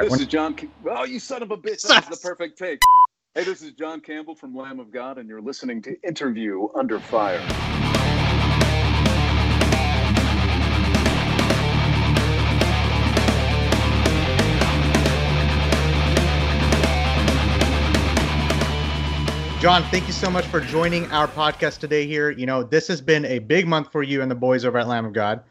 Hey, this is John. Oh, you son of a bitch! That's the perfect take. Hey, this is John Campbell from Lamb of God, and you're listening to Interview Under Fire. John, thank you so much for joining our podcast today here. You know, this has been a big month for you and the boys over at Lamb of God.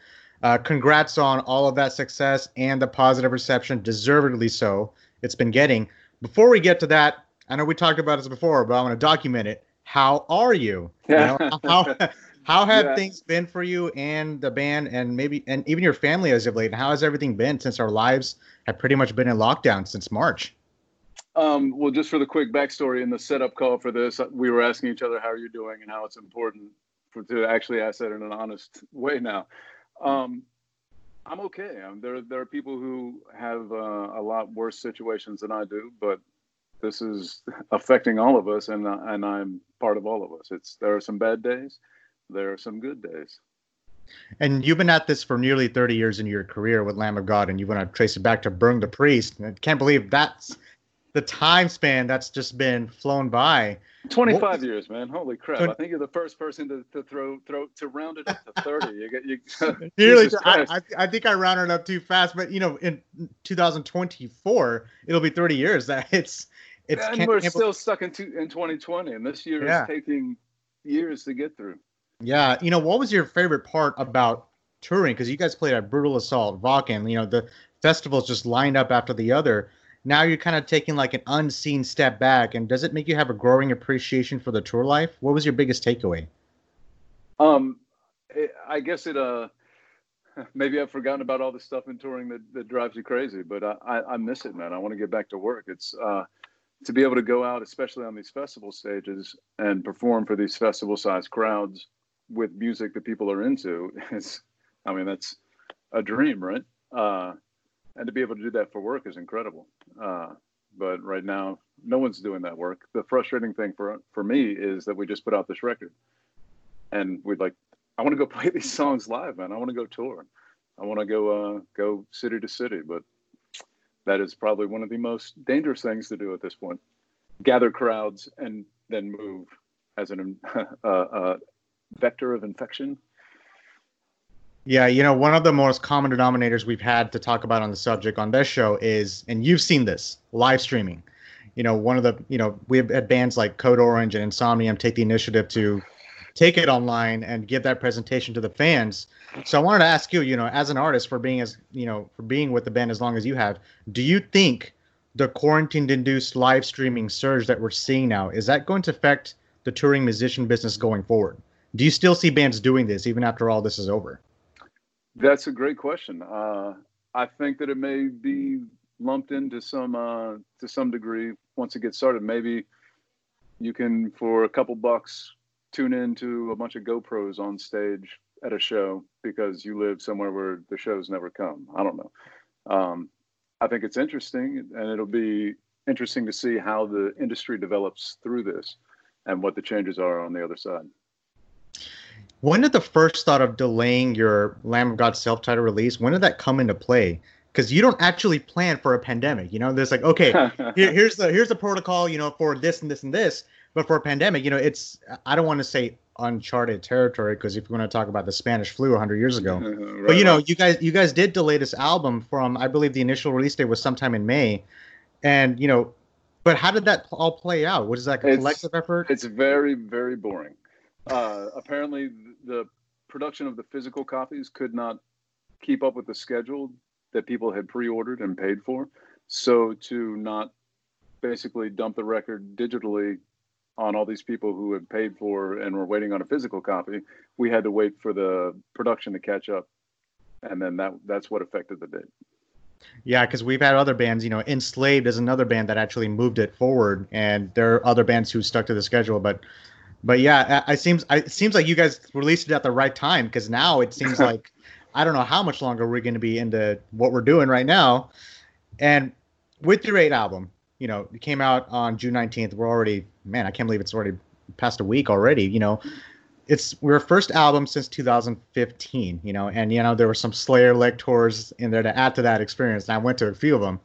Uh, congrats on all of that success and the positive reception, deservedly so, it's been getting. Before we get to that, I know we talked about this before, but I want to document it. How are you? Yeah. You know, how, how have Yeah. things been for you and the band and maybe and even your family as of late? And how has everything been since our lives have pretty much been in lockdown since March? Um, well, just for the quick backstory in the setup call for this, uh, we were asking each other how are you doing and how it's important for to actually ask that in an honest way now. Um, I'm okay. Um, there there are people who have uh, a lot worse situations than I do, but this is affecting all of us, and uh, and I'm part of all of us. It's there are some bad days, there are some good days. And you've been at this for nearly 30 years in your career with Lamb of God, and you want to trace it back to Burn the Priest. I can't believe that's the time span that's just been flown by. 25 What- years, man. Holy crap. Twen- I think you're the first person to, to throw throw to round it up to 30. You get you Nearly, I, I, I think I rounded up too fast, but you know, in 2024, it'll be 30 years. That it's it's and we're still stuck in two, in 2020 and this year Yeah. is taking years to get through. Yeah, you know, what was your favorite part about touring? Because you guys played at Brutal Assault, Wacken, you know, the festivals just lined up after the other. Now you're kind of taking like an unseen step back, and does it make you have a growing appreciation for the tour life? What was your biggest takeaway? Um, it, I guess it. Uh, maybe I've forgotten about all the stuff in touring that, that drives you crazy, but I, I, I miss it, man. I want to get back to work. It's uh, to be able to go out, especially on these festival stages, and perform for these festival-sized crowds with music that people are into. Is, I mean, that's a dream, right? Uh, and to be able to do that for work is incredible. Uh, but right now, no one's doing that work. The frustrating thing for for me is that we just put out this record, and we'd like, I want to go play these songs live, man. I want to go tour. I want to go uh, go city to city, but that is probably one of the most dangerous things to do at this point. Gather crowds and then move as an uh, uh, vector of infection. Yeah, you know, one of the most common denominators we've had to talk about on the subject on this show is, and you've seen this, live streaming. You know, one of the, you know, we've had bands like Code Orange and Insomnium take the initiative to take it online and give that presentation to the fans. So I wanted to ask you, you know, as an artist for being as, you know, for being with the band as long as you have, do you think the quarantine induced live streaming surge that we're seeing now, is that going to affect the touring musician business going forward? Do you still see bands doing this even after all this is over? That's a great question. Uh, I think that it may be lumped into some uh, to some degree once it gets started. Maybe you can, for a couple bucks, tune into a bunch of GoPros on stage at a show because you live somewhere where the shows never come. I don't know. Um, I think it's interesting, and it'll be interesting to see how the industry develops through this and what the changes are on the other side. When did the first thought of delaying your Lamb of God self-titled release? When did that come into play? Because you don't actually plan for a pandemic. You know, there's like, okay, here, here's the here's the protocol, you know, for this and this and this. But for a pandemic, you know, it's I don't want to say uncharted territory because if you want to talk about the Spanish flu 100 years ago, uh, Right but you know, you guys you guys did delay this album from I believe the initial release date was sometime in May, and you know, but how did that all play out? Was that like a It's- collective effort? It's very, very boring. Uh, apparently, the production of the physical copies could not keep up with the schedule that people had pre-ordered and paid for. So to not basically dump the record digitally on all these people who had paid for and were waiting on a physical copy, we had to wait for the production to catch up, and then that that's what affected the date. Yeah, because we've had other bands, you know, Enslaved is another band that actually moved it forward, and there are other bands who stuck to the schedule. But, but yeah, I- it seems I, it seems like you guys released it at the right time because now it seems like I don't know how much longer we're going to be into what we're doing right now. And with your eight album, you know, it came out on June nineteenth. We're already man, I can't believe it's already past a week already. You know, it's we're first album since 2015. You know, and you know there were some Slayer leg tours in there to add to that experience. And I went to a few of them.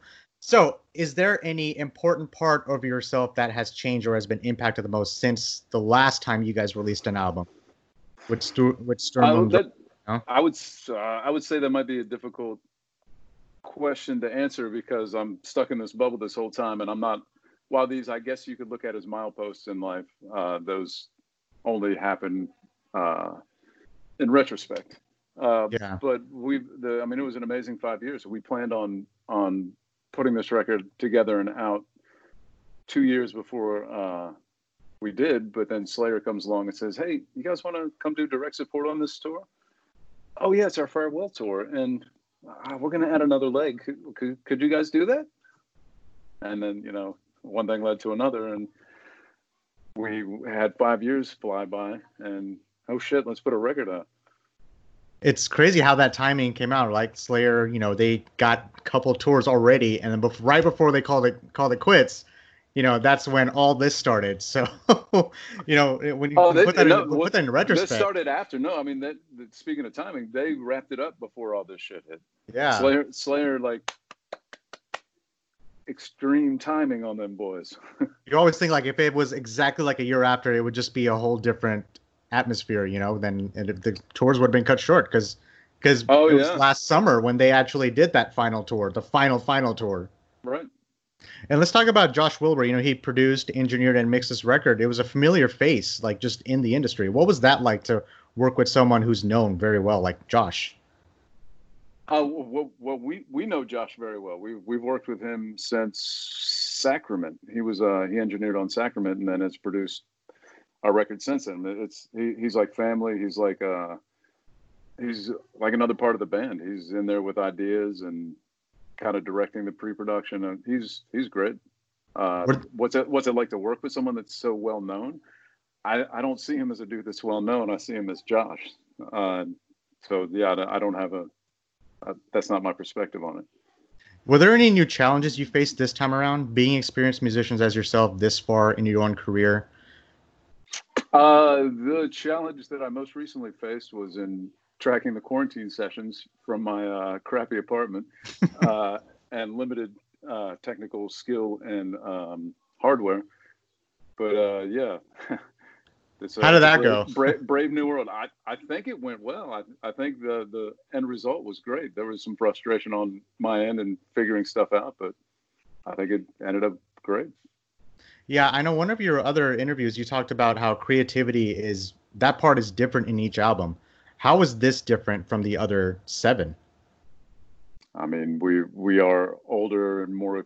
So, is there any important part of yourself that has changed or has been impacted the most since the last time you guys released an album? Which Stu, with Sturm. I, that, I would uh, I would say that might be a difficult question to answer because I'm stuck in this bubble this whole time, and I'm not. While these, I guess you could look at as mileposts in life, uh, those only happen uh, in retrospect. Uh, yeah. But we, the, I mean, it was an amazing five years. We planned on on putting this record together and out two years before uh, we did. But then Slayer comes along and says, "Hey, you guys want to come do direct support on this tour?" Oh yeah, it's our farewell tour, and uh, we're going to add another leg. Could, could, could you guys do that? And then you know, one thing led to another, and we had five years fly by, and oh shit, let's put a record out it's crazy how that timing came out. Like Slayer, you know, they got a couple tours already, and then before, right before they called it called it quits, you know, that's when all this started. So, you know, when you oh, put, that no, in, put that in retrospect, this started after. No, I mean, that, that, speaking of timing, they wrapped it up before all this shit hit. Yeah, Slayer, Slayer, like extreme timing on them boys. you always think like if it was exactly like a year after, it would just be a whole different atmosphere, you know, then the tours would have been cut short because because oh, it was yeah. last summer when they actually did that final tour, the final final tour. Right. And let's talk about Josh Wilbur. You know, he produced, engineered, and mixed this record. It was a familiar face, like just in the industry. What was that like to work with someone who's known very well, like Josh? Uh, well, well, we we know Josh very well. We we've worked with him since Sacrament. He was uh, he engineered on Sacrament, and then has produced our record since then. It's he, he's like family. He's like uh, he's like another part of the band. He's in there with ideas and kind of directing the pre-production. And he's he's great. Uh, what's it what's it like to work with someone that's so well known? I, I don't see him as a dude that's well known. I see him as Josh. Uh, so yeah, I don't have a, a that's not my perspective on it. Were there any new challenges you faced this time around, being experienced musicians as yourself this far in your own career? Uh, the challenge that I most recently faced was in tracking the quarantine sessions from my uh, crappy apartment uh, and limited uh, technical skill and um, hardware. But uh, yeah. How did that brave, go? Brave, brave, New World. I, I think it went well. I, I think the, the end result was great. There was some frustration on my end and figuring stuff out, but I think it ended up great. Yeah, I know one of your other interviews you talked about how creativity is that part is different in each album. How is this different from the other seven? I mean, we we are older and more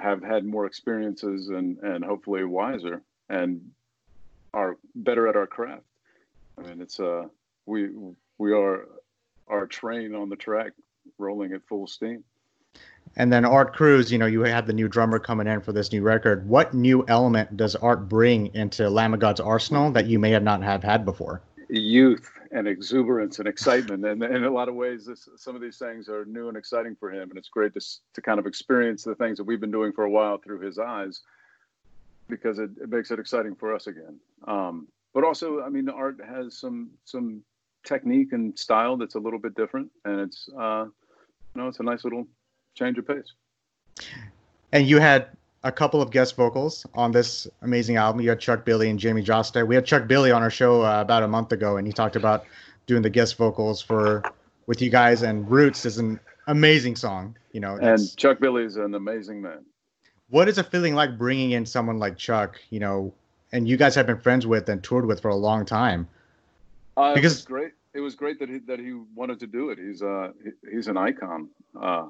have had more experiences and and hopefully wiser and are better at our craft. I mean, it's uh we we are our train on the track rolling at full steam. And then Art Cruz, you know, you had the new drummer coming in for this new record. What new element does Art bring into Lamb of God's arsenal that you may have not have had before? Youth and exuberance and excitement, and, and in a lot of ways, this, some of these things are new and exciting for him, and it's great to to kind of experience the things that we've been doing for a while through his eyes, because it, it makes it exciting for us again. Um, but also, I mean, Art has some some technique and style that's a little bit different, and it's uh, you know, it's a nice little change of pace. And you had a couple of guest vocals on this amazing album. You had Chuck Billy and Jamey Jasta. We had Chuck Billy on our show uh, about a month ago, and he talked about doing the guest vocals for with you guys. And Roots is an amazing song, you know. And Chuck Billy is an amazing man. What is it feeling like bringing in someone like Chuck? You know, and you guys have been friends with and toured with for a long time. Uh, because it was great. It was great that he that he wanted to do it. He's uh he's an icon. Uh,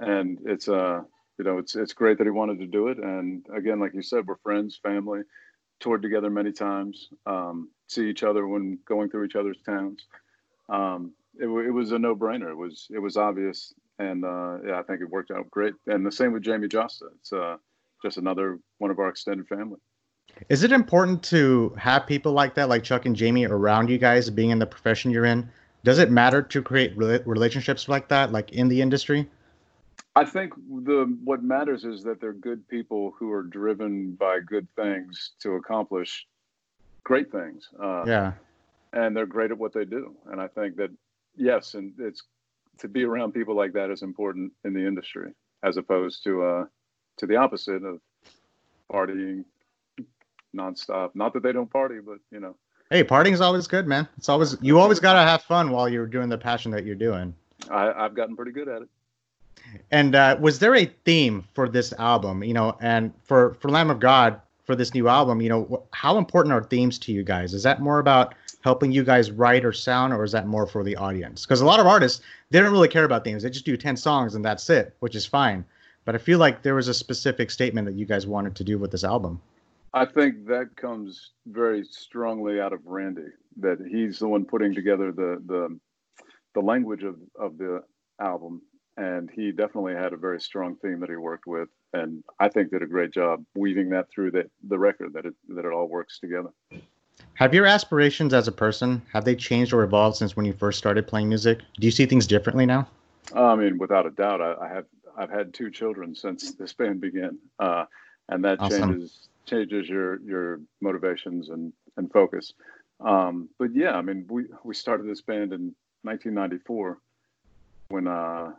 and it's uh you know it's it's great that he wanted to do it. And again like you said we're friends family toured together many times um, see each other when going through each other's towns. Um, it, it was a no-brainer. It was it was obvious. And uh, yeah i think it worked out great. And the same with jamey jasta. It's uh, just another one of our extended family. Is it important to have people like that like chuck and jamie around you guys being in the profession you're in? Does it matter to create relationships like that like in the industry I think the what matters is that they're good people who are driven by good things to accomplish great things. Uh, yeah, and they're great at what they do. And I think that yes, and it's to be around people like that is important in the industry. as opposed to uh to the opposite of partying nonstop. Not that they don't party, but you know. Hey, partying's always good, man. It's always you always gotta have fun while you're doing the passion that you're doing. I, I've gotten pretty good at it. And uh, was there a theme for this album? You know, and for for Lamb of God for this new album, you know, how important are themes to you guys? Is that more about helping you guys write or sound, or is that more for the audience? Because a lot of artists they don't really care about themes; they just do ten songs and that's it, which is fine. But I feel like there was a specific statement that you guys wanted to do with this album. I think that comes very strongly out of Randy. That he's the one putting together the the the language of of the album, and he definitely had a very strong theme that he worked with, and I think did a great job weaving that through the the record that it that it all works together. Have your aspirations as a person have they changed or evolved since when you first started playing music? Do you see things differently now? I mean, without a doubt, I, I have I've had two children since this band began, uh, and that Awesome. changes changes your your motivations and and focus. Um, but yeah, I mean, we we started this band in 1994 when uh,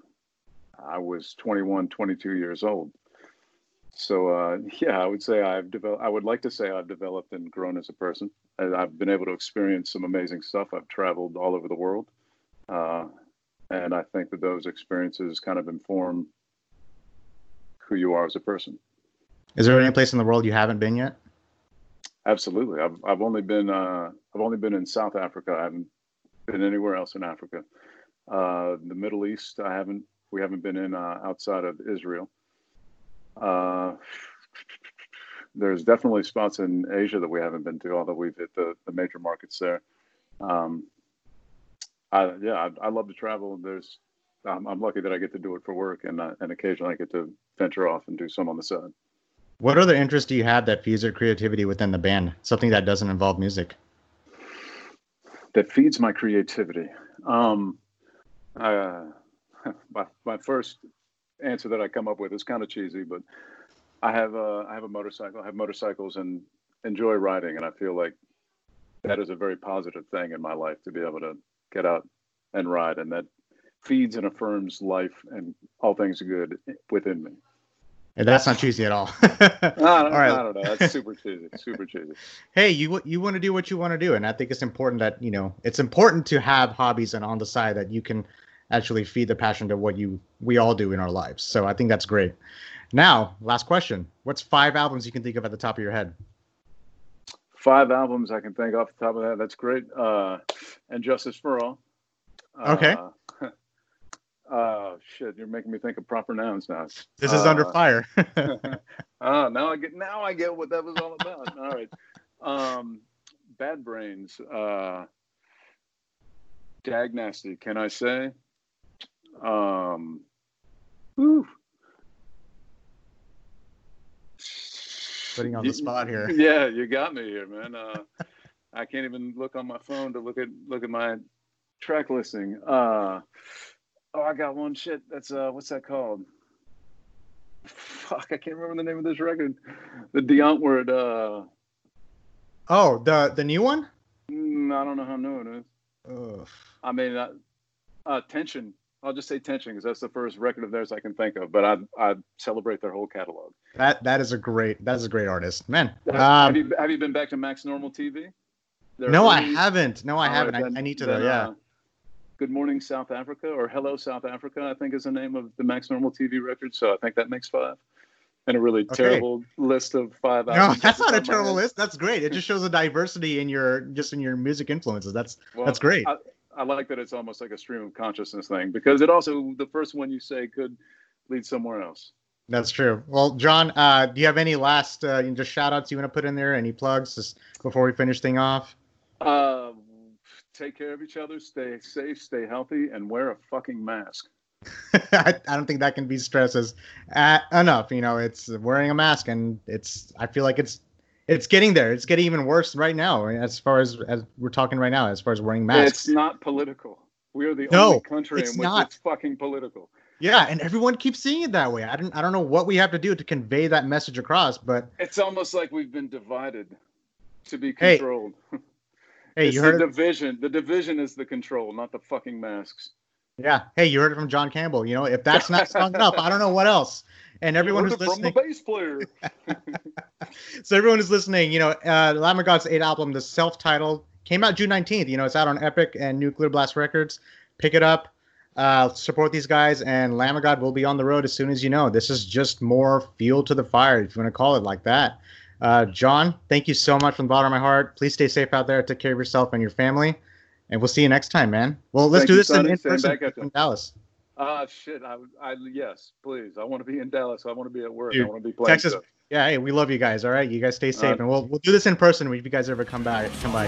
I was 21, 22 years old. So uh, yeah, I would say I've developed. I would like to say I've developed and grown as a person. I've been able to experience some amazing stuff. I've traveled all over the world. Uh, and I think that those experiences kind of inform who you are as a person. Is there any place in the world you haven't been yet? Absolutely, I've I've only been uh, I've only been in South Africa. I haven't been anywhere else in Africa. Uh, the Middle East, I haven't. We haven't been in uh, outside of Israel. Uh, there's definitely spots in Asia that we haven't been to, although we've hit the, the major markets there. Um, I, yeah, I, I love to travel. There's, I'm, I'm lucky that I get to do it for work, and uh, and occasionally I get to venture off and do some on the side. What other interests do you have that feeds your creativity within the band? Something that doesn't involve music. That feeds my creativity. Um, uh, my my first answer that I come up with is kind of cheesy, but I have a I have a motorcycle. I have motorcycles and enjoy riding, and I feel like that is a very positive thing in my life to be able to get out and ride, and that feeds and affirms life and all things good within me. And that's not cheesy at all. Don't, All right. I don't know. That's super cheesy. Super cheesy. hey, you you want to do what you want to do, and I think it's important that you know it's important to have hobbies and on the side that you can actually feed the passion to what you we all do in our lives. So I think that's great. Now, last question: What's five albums you can think of at the top of your head? Five albums I can think off the top of that. That's great. Uh, and Justice for All. Okay. Uh, uh, shit, you're making me think of proper nouns now. This is under Uh, fire. Ah, now I get now I get what that was all about. all right. Um, Bad Brains. Uh, Dag Nasty. Can I say? Um, whew. Putting on the spot here. Yeah, you got me here, man. Uh, I can't even look on my phone to look at look at my track listing. Uh, oh, I got one. Shit, that's uh, what's that called? Fuck, I can't remember the name of this record. The Die Antwoord. Uh, oh, the the new one. mm, I don't know how new it is. Ugh. I mean, uh, uh, Tension. I'll just say Tension because that's the first record of theirs I can think of. But I I celebrate their whole catalog. That that is a great that is a great artist, man. have, Um, you, have you been back to Max Normal TV? Their no, I haven't. No, I haven't. right, I, then- I need to then, though. Yeah. uh, Good Morning South Africa or Hello South Africa, I think is the name of the Max Normal TV record. So I think that makes five. And a really Okay. terrible list of five No, that's not a top of my terrible list. That's great. It just shows a diversity in your just in your music influences. That's Well, that's great. I, I like that it's almost like a stream of consciousness thing because it also the first one you say could lead somewhere else. That's true. Well, John, uh, do you have any last uh, just shout outs you want to put in there? Any plugs just before we finish thing off? Uh, take care of each other, stay safe, stay healthy, and wear a fucking mask. I, I don't think that can be stressed as uh, enough. You know, it's wearing a mask, and it's. I feel like it's it's getting there. It's getting even worse right now. As far as as we're talking right now, as far as wearing masks. It's not political. We are the No, only country in which not. it's fucking political. Yeah, and everyone keeps seeing it that way. I don't I don't know what we have to do to convey that message across, but It's almost like we've been divided to be controlled. hey, it's you heard the division. The division is the control, not the fucking masks. Yeah. Hey, you heard it from John Campbell. You know, if that's not strong enough, I don't know what else. And everyone who's listening, from the bass player. so everyone who's listening, you know, uh, Lamb of God's eight album, the self-titled, came out June 19th. You know, it's out on Epic and Nuclear Blast Records. Pick it up, uh, support these guys, and Lamb of God will be on the road as soon as you know. This is just more fuel to the fire, if you want to call it like that. Uh, John, thank you so much from the bottom of my heart. Please stay safe out there. Take care of yourself and your family. And we'll see you next time, man. Well, let's Thank do you, this in, Sonny. in Stand person back in Dallas. Ah, shit. I, I, yes, please. I want to be in Dallas. I want to be at work. Dude, I want to be playing Texas. stuff. Yeah, hey, we love you guys. All right, you guys stay safe, Uh, and we'll we'll do this in person if you guys ever come by come by